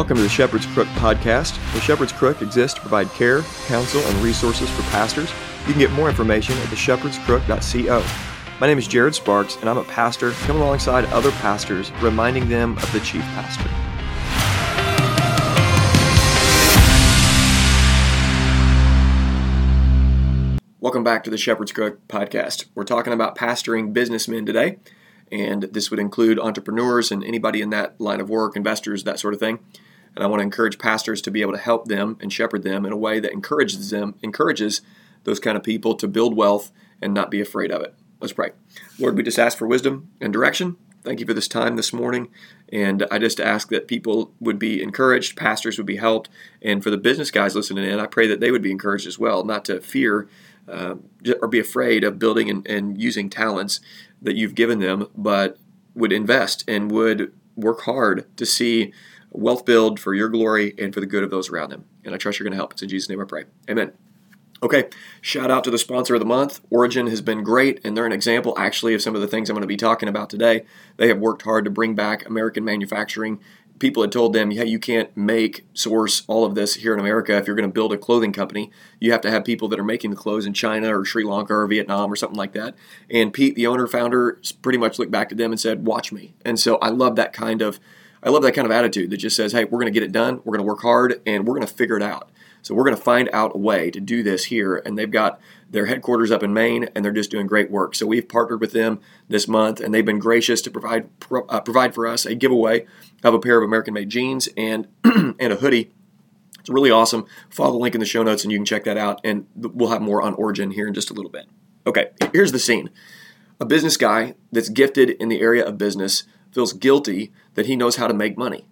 Welcome to the Shepherd's Crook podcast. The Shepherd's Crook exists to provide care, counsel, and resources for pastors. You can get more information at theshepherdscrook.co. My name is Jared Sparks, and I'm a pastor coming alongside other pastors, reminding them of the chief pastor. Welcome back to the Shepherd's Crook podcast. We're talking about pastoring businessmen today and this would include entrepreneurs and anybody in that line of work, investors, that sort of thing. And I want to encourage pastors to be able to help them and shepherd them in a way that encourages them, encourages those kind of people to build wealth and not be afraid of it. Let's pray. Lord, we just ask for wisdom and direction. Thank you for this time this morning. And I just ask that people would be encouraged, pastors would be helped, and for the business guys listening in, I pray that they would be encouraged as well, not to fear uh, or be afraid of building and, and using talents that you've given them, but would invest and would work hard to see wealth build for your glory and for the good of those around them. And I trust you're going to help. It's in Jesus' name I pray. Amen. Okay, shout out to the sponsor of the month. Origin has been great, and they're an example actually of some of the things I'm going to be talking about today. They have worked hard to bring back American manufacturing people had told them, "Yeah, you can't make source all of this here in America if you're going to build a clothing company. You have to have people that are making the clothes in China or Sri Lanka or Vietnam or something like that." And Pete, the owner founder, pretty much looked back at them and said, "Watch me." And so I love that kind of I love that kind of attitude that just says, "Hey, we're going to get it done. We're going to work hard and we're going to figure it out." So we're going to find out a way to do this here. And they've got their headquarters up in Maine, and they're just doing great work. So we've partnered with them this month, and they've been gracious to provide uh, provide for us a giveaway of a pair of American-made jeans and and a hoodie. It's really awesome. Follow the link in the show notes, and you can check that out. And we'll have more on Origin here in just a little bit. Okay, here's the scene. A business guy that's gifted in the area of business feels guilty that he knows how to make money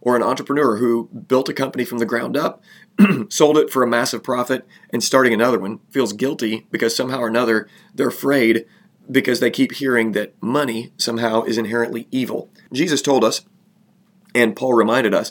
or an entrepreneur who built a company from the ground up, sold it for a massive profit, and starting another one feels guilty because somehow or another they're afraid because they keep hearing that money somehow is inherently evil. Jesus told us, and Paul reminded us,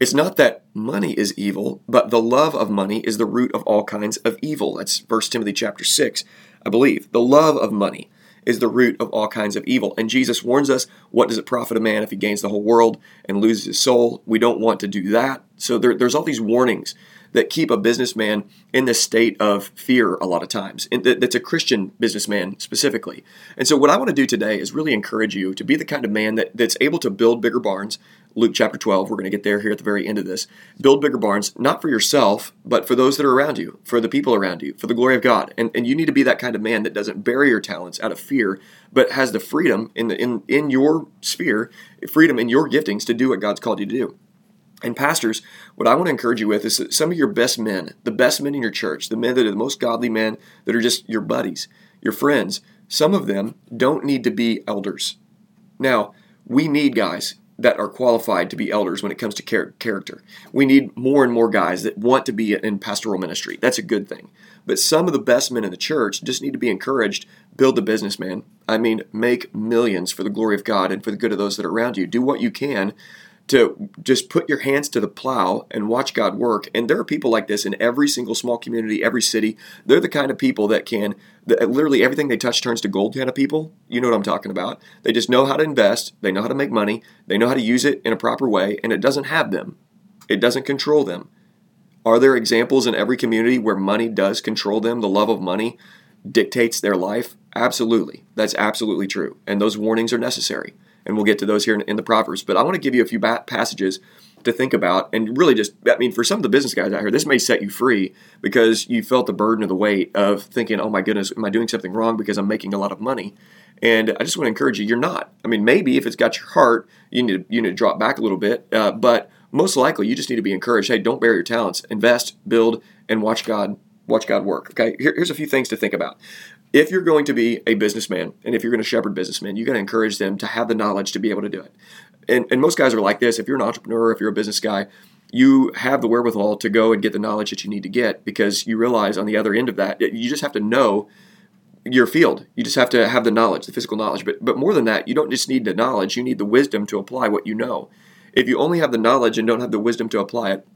it's not that money is evil, but the love of money is the root of all kinds of evil. That's 1 Timothy chapter 6, I believe. The love of money is the root of all kinds of evil. And Jesus warns us what does it profit a man if he gains the whole world and loses his soul? We don't want to do that. So there, there's all these warnings that keep a businessman in this state of fear a lot of times. That's a Christian businessman specifically. And so what I want to do today is really encourage you to be the kind of man that, that's able to build bigger barns. Luke chapter 12, we're going to get there here at the very end of this. Build bigger barns, not for yourself, but for those that are around you, for the people around you, for the glory of God. And, and you need to be that kind of man that doesn't bury your talents out of fear, but has the freedom in, the, in, in your sphere, freedom in your giftings to do what God's called you to do. And pastors, what I want to encourage you with is that some of your best men, the best men in your church, the men that are the most godly men, that are just your buddies, your friends, some of them don't need to be elders. Now, we need guys that are qualified to be elders when it comes to character. We need more and more guys that want to be in pastoral ministry. That's a good thing. But some of the best men in the church just need to be encouraged. Build the business, man. I mean, make millions for the glory of God and for the good of those that are around you. Do what you can to just put your hands to the plow and watch God work. And there are people like this in every single small community, every city. They're the kind of people that can, that literally everything they touch turns to gold kind of people. You know what I'm talking about. They just know how to invest, they know how to make money, they know how to use it in a proper way, and it doesn't have them, it doesn't control them. Are there examples in every community where money does control them? The love of money dictates their life? Absolutely. That's absolutely true. And those warnings are necessary and we'll get to those here in, in the Proverbs. But I want to give you a few passages to think about and really just i mean for some of the business guys out here this may set you free because you felt the burden of the weight of thinking oh my goodness am i doing something wrong because i'm making a lot of money? And i just want to encourage you you're not. I mean maybe if it's got your heart you need to, you need to drop back a little bit uh, but most likely you just need to be encouraged hey don't bury your talents. Invest build and watch god watch god work okay? Here, here's a few things to think about if you're going to be a businessman and if you're going to shepherd businessmen, you got to encourage them to have the knowledge to be able to do it. And, and most guys are like this. If you're an entrepreneur, if you're a business guy, you have the wherewithal to go and get the knowledge that you need to get because you realize on the other end of that, you just have to know your field. You just have to have the knowledge, the physical knowledge. But but more than that, you don't just need the knowledge, you need the wisdom to apply what you know. If you only have the knowledge and don't have the wisdom to apply it,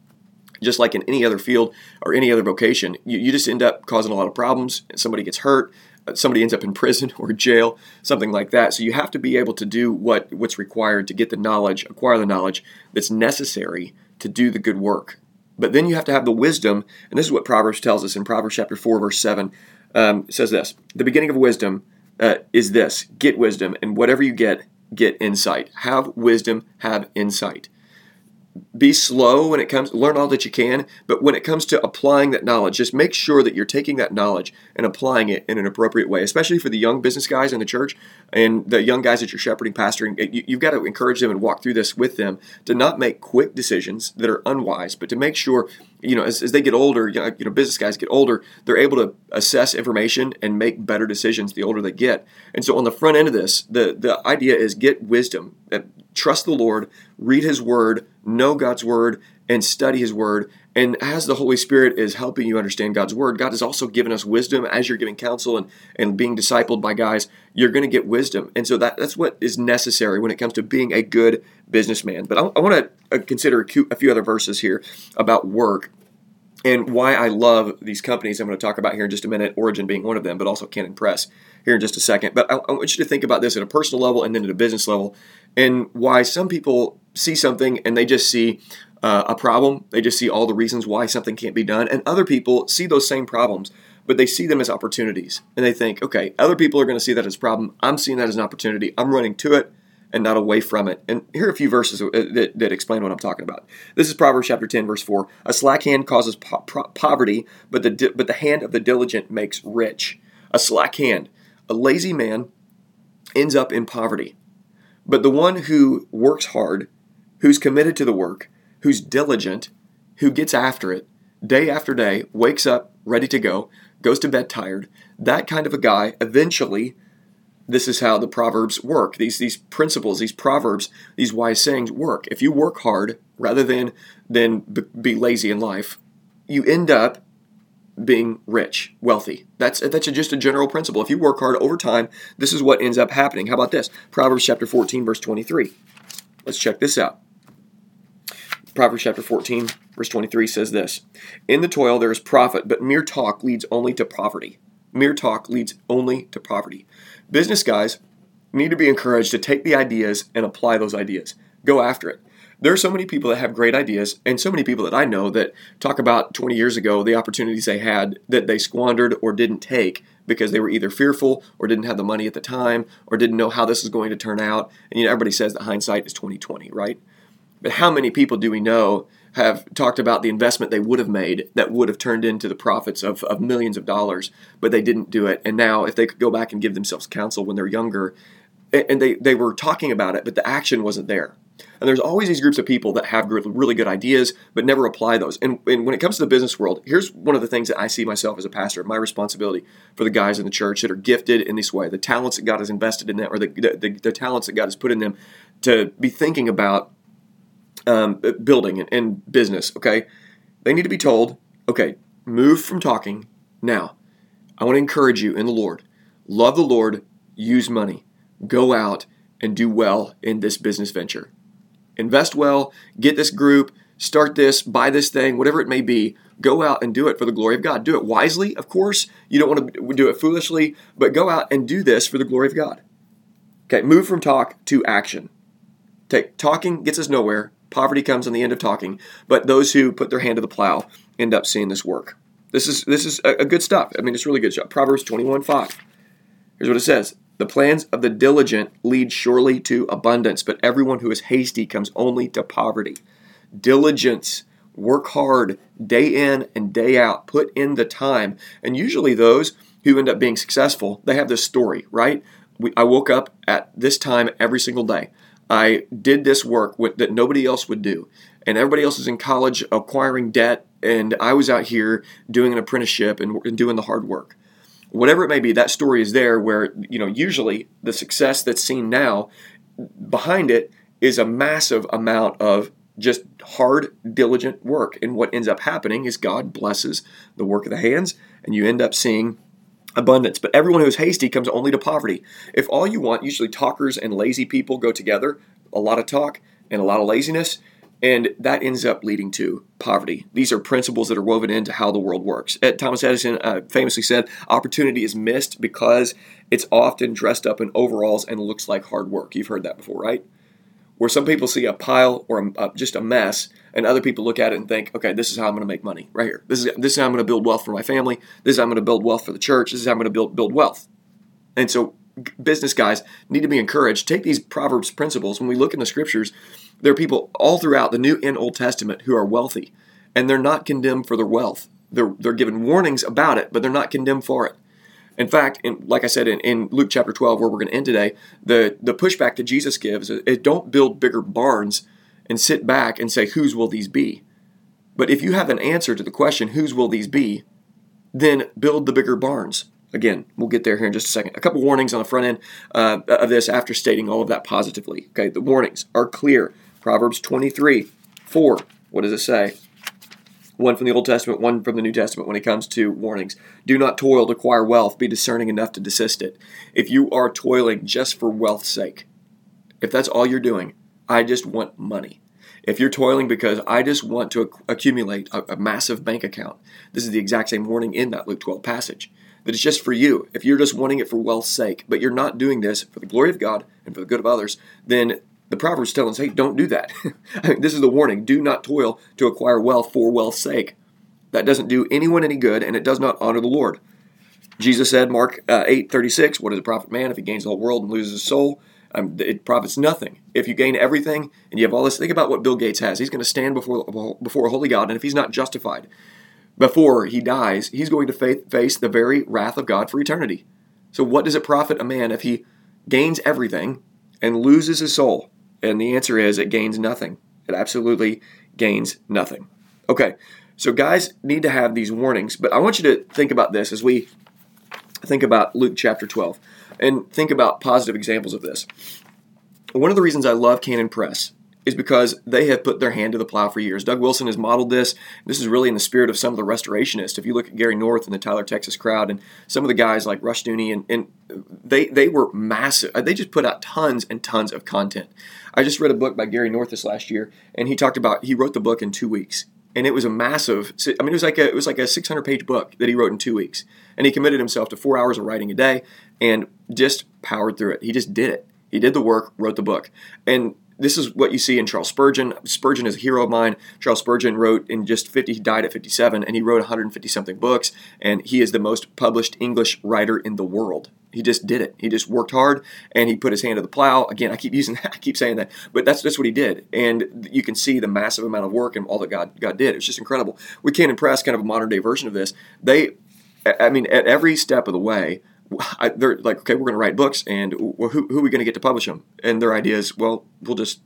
just like in any other field or any other vocation, you, you just end up causing a lot of problems. Somebody gets hurt, somebody ends up in prison or jail, something like that. So you have to be able to do what what's required to get the knowledge, acquire the knowledge that's necessary to do the good work. But then you have to have the wisdom, and this is what Proverbs tells us in Proverbs chapter four, verse seven. Um, says this: the beginning of wisdom uh, is this: get wisdom, and whatever you get, get insight. Have wisdom, have insight be slow when it comes learn all that you can but when it comes to applying that knowledge just make sure that you're taking that knowledge and applying it in an appropriate way especially for the young business guys in the church and the young guys that you're shepherding pastoring. You, have got to encourage them and walk through this with them to not make quick decisions that are unwise but to make sure you know as, as they get older you know business guys get older they're able to assess information and make better decisions the older they get and so on the front end of this the the idea is get wisdom trust the Lord, read His Word, know God's Word, and study His Word. And as the Holy Spirit is helping you understand God's Word, God has also given us wisdom as you're giving counsel and, and being discipled by guys. You're going to get wisdom. And so that, that's what is necessary when it comes to being a good businessman. But I, I want to uh, consider a few other verses here about work and why I love these companies I'm going to talk about here in just a minute, Origin being one of them, but also Canon Press here in just a second. But I, I want you to think about this at a personal level and then at a business level, and why some people see something and they just see uh, a problem, they just see all the reasons why something can't be done, and other people see those same problems. But they see them as opportunities, and they think, okay, other people are going to see that as a problem. I'm seeing that as an opportunity. I'm running to it and not away from it. And here are a few verses that, that explain what I'm talking about. This is Proverbs chapter 10, verse 4. A slack hand causes po- poverty, but the, but the hand of the diligent makes rich. A slack hand. A lazy man ends up in poverty. But the one who works hard, who's committed to the work, who's diligent, who gets after it day after day, wakes up ready to go, goes to bed tired, that kind of a guy eventually this is how the proverbs work. These these principles, these proverbs, these wise sayings work. If you work hard rather than than be lazy in life, you end up being rich, wealthy. That's that's just a general principle. If you work hard over time, this is what ends up happening. How about this? Proverbs chapter 14 verse 23. Let's check this out. Proverbs chapter 14 verse 23 says this: In the toil there is profit, but mere talk leads only to poverty. Mere talk leads only to poverty. Business guys need to be encouraged to take the ideas and apply those ideas. Go after it. There are so many people that have great ideas, and so many people that I know that talk about 20 years ago the opportunities they had that they squandered or didn't take because they were either fearful or didn't have the money at the time or didn't know how this is going to turn out. And you know, everybody says that hindsight is 2020, right? But how many people do we know have talked about the investment they would have made that would have turned into the profits of, of millions of dollars, but they didn't do it. And now, if they could go back and give themselves counsel when they're younger, and they, they were talking about it, but the action wasn't there. And there's always these groups of people that have really good ideas, but never apply those. And, and, when it comes to the business world, here's one of the things that I see myself as a pastor, my responsibility for the guys in the church that are gifted in this way, the talents that God has invested in them, or the, the, the talents that God has put in them to be thinking about um, building and, and business, okay? They need to be told, okay, move from talking now. I want to encourage you in the Lord. Love the Lord, use money, go out and do well in this business venture. Invest well, get this group, start this, buy this thing, whatever it may be. Go out and do it for the glory of God. Do it wisely, of course. You don't want to do it foolishly, but go out and do this for the glory of God. Okay, move from talk to action. Take talking gets us nowhere. Poverty comes on the end of talking, but those who put their hand to the plow end up seeing this work. This is this is a, a good stuff. I mean, it's really good stuff. Proverbs 21 5. Here's what it says The plans of the diligent lead surely to abundance, but everyone who is hasty comes only to poverty. Diligence, work hard day in and day out, put in the time. And usually, those who end up being successful, they have this story, right? We, I woke up at this time every single day. I did this work with, that nobody else would do. And everybody else is in college acquiring debt, and I was out here doing an apprenticeship and, and doing the hard work. Whatever it may be, that story is there where, you know, usually the success that's seen now, behind it is a massive amount of just hard, diligent work. And what ends up happening is God blesses the work of the hands, and you end up seeing abundance. But everyone who is hasty comes only to poverty. If all you want, usually talkers and lazy people go together, a lot of talk and a lot of laziness, And that ends up leading to poverty. These are principles that are woven into how the world works. Thomas Edison uh, famously said, Opportunity is missed because it's often dressed up in overalls and looks like hard work. You've heard that before, right? Where some people see a pile or a, just a mess, and other people look at it and think, okay, this is how I'm going to make money right here. This is, this is how I'm going to build wealth for my family. This is how I'm going to build wealth for the church. This is how I'm going to build, build wealth. And so business guys need to be encouraged. Take these Proverbs principles. When we look in the scriptures, there are people all throughout the New and Old Testament who are wealthy, and they're not condemned for their wealth. They're, they're given warnings about it, but they're not condemned for it. In fact, in, like I said in, in Luke chapter 12, where we're going to end today, the, the pushback that Jesus gives is, don't build bigger barns and sit back and say, whose will these be? But if you have an answer to the question, whose will these be, then build the bigger barns. Again, we'll get there here in just a second. A couple warnings on the front end uh, of this after stating all of that positively. Okay, the warnings are clear. Proverbs 23, 4. What does it say? One from the Old Testament, one from the New Testament when it comes to warnings. Do not toil to acquire wealth, be discerning enough to desist it. If you are toiling just for wealth's sake, if that's all you're doing, I just want money. If you're toiling because I just want to accumulate a, a massive bank account, this is the exact same warning in that Luke 12 passage that it's just for you. If you're just wanting it for wealth's sake, but you're not doing this for the glory of God and for the good of others, then the Proverbs tell us, hey, don't do that. I mean, this is the warning. Do not toil to acquire wealth for wealth's sake. That doesn't do anyone any good, and it does not honor the Lord. Jesus said, Mark uh, 8 36, What does a profit man if he gains the whole world and loses his soul? Um, it profits nothing. If you gain everything and you have all this, think about what Bill Gates has. He's going to stand before, before a holy God, and if he's not justified, before he dies, he's going to face the very wrath of God for eternity. So, what does it profit a man if he gains everything and loses his soul? And the answer is it gains nothing. It absolutely gains nothing. Okay, so guys need to have these warnings, but I want you to think about this as we think about Luke chapter 12 and think about positive examples of this. One of the reasons I love Canon Press is because they have put their hand to the plow for years. Doug Wilson has modeled this. This is really in the spirit of some of the restorationists. If you look at Gary North and the Tyler, Texas crowd, and some of the guys like Rushdoony, and, and they they were massive. They just put out tons and tons of content. I just read a book by Gary North this last year, and he talked about he wrote the book in two weeks, and it was a massive. I mean, it was like a it was like a 600 page book that he wrote in two weeks, and he committed himself to four hours of writing a day, and just powered through it. He just did it. He did the work, wrote the book, and this is what you see in Charles Spurgeon. Spurgeon is a hero of mine. Charles Spurgeon wrote in just 50, he died at 57, and he wrote 150 something books, and he is the most published English writer in the world. He just did it. He just worked hard and he put his hand to the plow. Again, I keep using that, I keep saying that, but that's that's what he did. And you can see the massive amount of work and all that God God did. It was just incredible. We Canon Press kind of a modern day version of this. They, I mean, at every step of the way, I, they're like, okay, we're going to write books, and well, who, who are we going to get to publish them? And their idea is, well, we'll just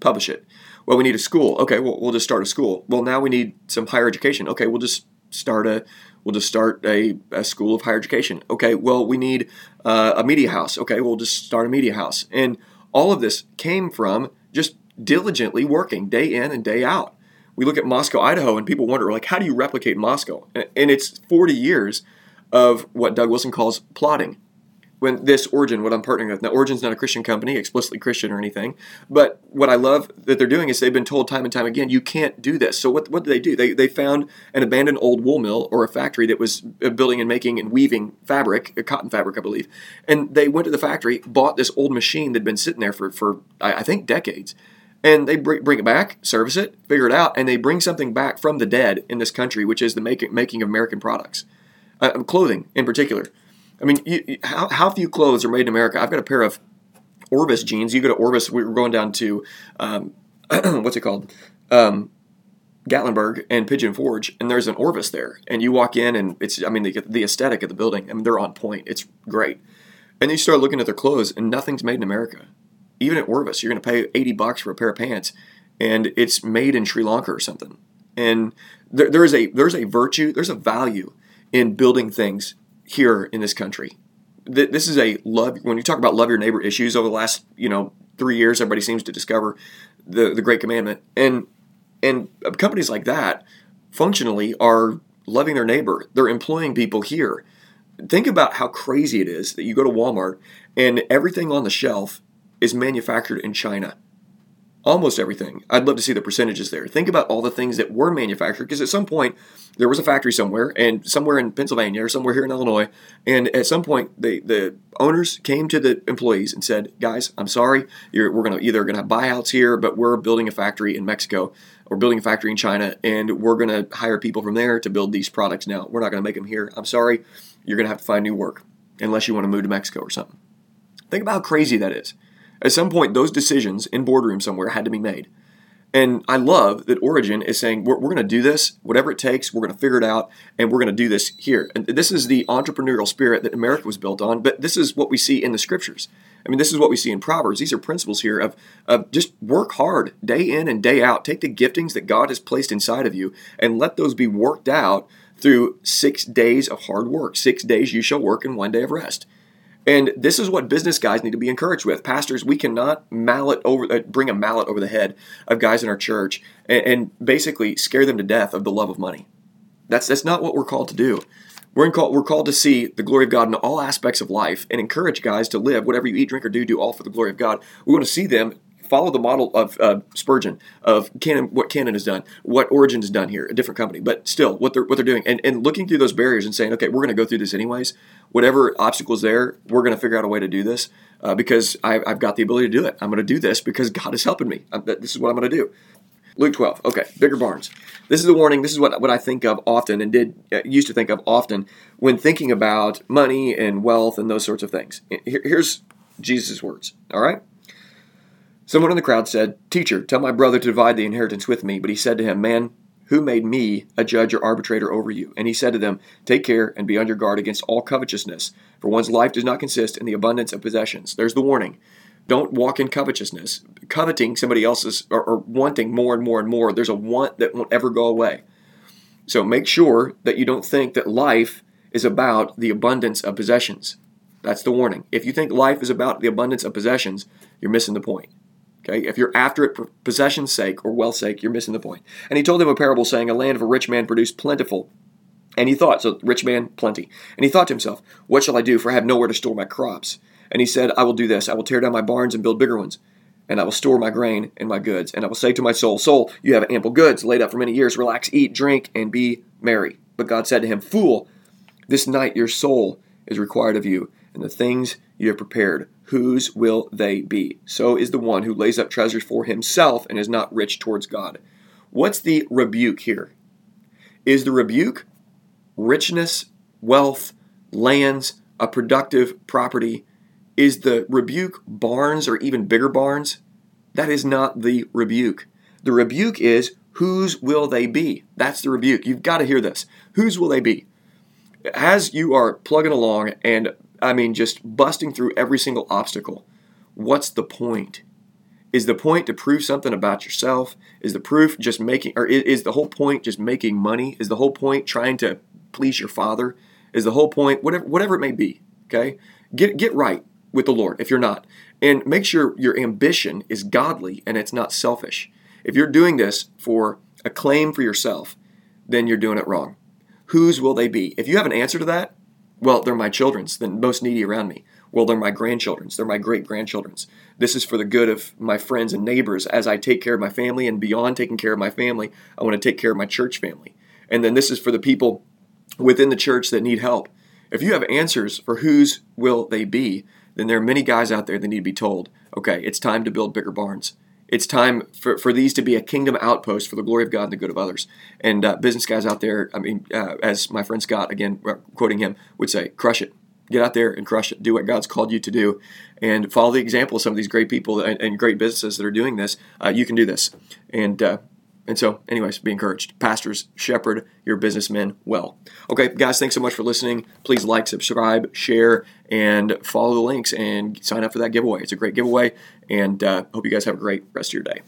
publish it. Well, we need a school. Okay, well, we'll just start a school. Well, now we need some higher education. Okay, we'll just start a we'll just start a, a school of higher education. Okay, well, we need uh, a media house. Okay, we'll just start a media house. And all of this came from just diligently working day in and day out. We look at Moscow, Idaho, and people wonder, like, how do you replicate Moscow? And it's 40 years of what Doug Wilson calls plodding. When this Origin, what I'm partnering with, now Origin's not a Christian company, explicitly Christian or anything, but what I love that they're doing is they've been told time and time again, you can't do this. So what, what did they do? They, they found an abandoned old wool mill or a factory that was uh, building and making and weaving fabric, cotton fabric, I believe, and they went to the factory, bought this old machine that had been sitting there for, for I think, decades, and they bring it back, service it, figure it out, and they bring something back from the dead in this country, which is the making, making of American products uh, clothing in particular. I mean, you, how, how few clothes are made in America? I've got a pair of Orvis jeans. You go to Orvis, we were going down to, um, what's it called? Um, Gatlinburg and Pigeon Forge, and there's an Orvis there. And you walk in, and it's, I mean, the, the aesthetic of the building, I mean, they're on point. It's great. And you start looking at their clothes, and nothing's made in America. Even at Orvis, you're going to pay 80 bucks for a pair of pants, and it's made in Sri Lanka or something. And there, there is a there's a virtue, there's a value in building things here in this country. This is a love. When you talk about love your neighbor issues over the last you know three years, everybody seems to discover the the Great Commandment, and and companies like that functionally are loving their neighbor. They're employing people here. Think about how crazy it is that you go to Walmart and everything on the shelf is manufactured in China. Almost everything. I'd love to see the percentages there. Think about all the things that were manufactured because at some point there was a factory somewhere and somewhere in Pennsylvania or somewhere here in Illinois, and at some point they, the owners came to the employees and said, "Guys, I'm sorry, we're going to either going to have buyouts here, but we're building a factory in Mexico." Or building a factory in China, and we're going to hire people from there to build these products. Now, we're not going to make them here. I'm sorry, you're going to have to find new work, unless you want to move to Mexico or something. Think about how crazy that is. At some point, those decisions in boardroom somewhere had to be made. And I love that Origin is saying, we're, we're going to do this, whatever it takes, we're going to figure it out, and we're going to do this here. And this is the entrepreneurial spirit that America was built on, but this is what we see in the scriptures. I mean, this is what we see in Proverbs. These are principles here of, of just work hard day in and day out. Take the giftings that God has placed inside of you and let those be worked out through six days of hard work. Six days you shall work and one day of rest. And this is what business guys need to be encouraged with. Pastors, we cannot mallet over, uh, bring a mallet over the head of guys in our church and, and, basically scare them to death of the love of money. That's that's not what we're called to do. We're, call, we're called to see the glory of God in all aspects of life and encourage guys to live whatever you eat, drink, or do, do all for the glory of God. We want to see them follow the model of uh, Spurgeon of Canon, what Canon has done, what Origin has done here, a different company, but still what they're what they're doing, and, and looking through those barriers and saying, okay, we're going to go through this anyways. Whatever obstacles there, we're going to figure out a way to do this uh, because I, have got the ability to do it. I'm going to do this because God is helping me. I'm, this is what I'm going to do. Luke 12. Okay, bigger barns. This is the warning. This is what, what I think of often and did uh, used to think of often when thinking about money and wealth and those sorts of things. Here, here's Jesus' words. All right. Someone in the crowd said, Teacher, tell my brother to divide the inheritance with me. But he said to him, Man, who made me a judge or arbitrator over you? And he said to them, Take care and be on your guard against all covetousness, for one's life does not consist in the abundance of possessions. There's the warning. Don't walk in covetousness. Coveting somebody else's or, or wanting more and more and more, there's a want that won't ever go away. So make sure that you don't think that life is about the abundance of possessions. That's the warning. If you think life is about the abundance of possessions, you're missing the point. Okay, if you're after it for possession's sake or wealth's sake, you're missing the point. And he told him a parable saying, A land of a rich man produced plentiful. And he thought, so rich man, plenty. And he thought to himself, What shall I do? For I have nowhere to store my crops. And he said, I will do this. I will tear down my barns and build bigger ones. And I will store my grain and my goods. And I will say to my soul, Soul, you have ample goods laid up for many years. Relax, eat, drink, and be merry. But God said to him, Fool, this night your soul is required of you, and the things you have prepared whose will they be? So is the one who lays up treasures for himself and is not rich towards God. What's the rebuke here? Is the rebuke richness, wealth, lands, a productive property? Is the rebuke barns or even bigger barns? That is not the rebuke. The rebuke is whose will they be? That's the rebuke. You've got to hear this. Whose will they be? As you are plugging along and I mean, just busting through every single obstacle. What's the point? Is the point to prove something about yourself? Is the proof just making, or is the whole point just making money? Is the whole point trying to please your father? Is the whole point whatever whatever it may be? Okay, get get right with the Lord if you're not, and make sure your ambition is godly and it's not selfish. If you're doing this for a claim for yourself, then you're doing it wrong. Whose will they be? If you have an answer to that, well, they're my children's, the most needy around me. Well, they're my grandchildren's, they're my great grandchildren's. This is for the good of my friends and neighbors as I take care of my family, and beyond taking care of my family, I want to take care of my church family. And then this is for the people within the church that need help. If you have answers for whose will they be, then there are many guys out there that need to be told, okay, it's time to build bigger barns. It's time for, for these to be a kingdom outpost for the glory of God and the good of others. And uh, business guys out there, I mean, uh, as my friend Scott, again, uh, quoting him, would say, crush it. Get out there and crush it. Do what God's called you to do, and follow the example of some of these great people and, and great businesses that are doing this. Uh, you can do this, and uh, and so, anyways, be encouraged. Pastors, shepherd your businessmen well. Okay, guys, thanks so much for listening. Please like, subscribe, share, and follow the links and sign up for that giveaway. It's a great giveaway, and uh, hope you guys have a great rest of your day.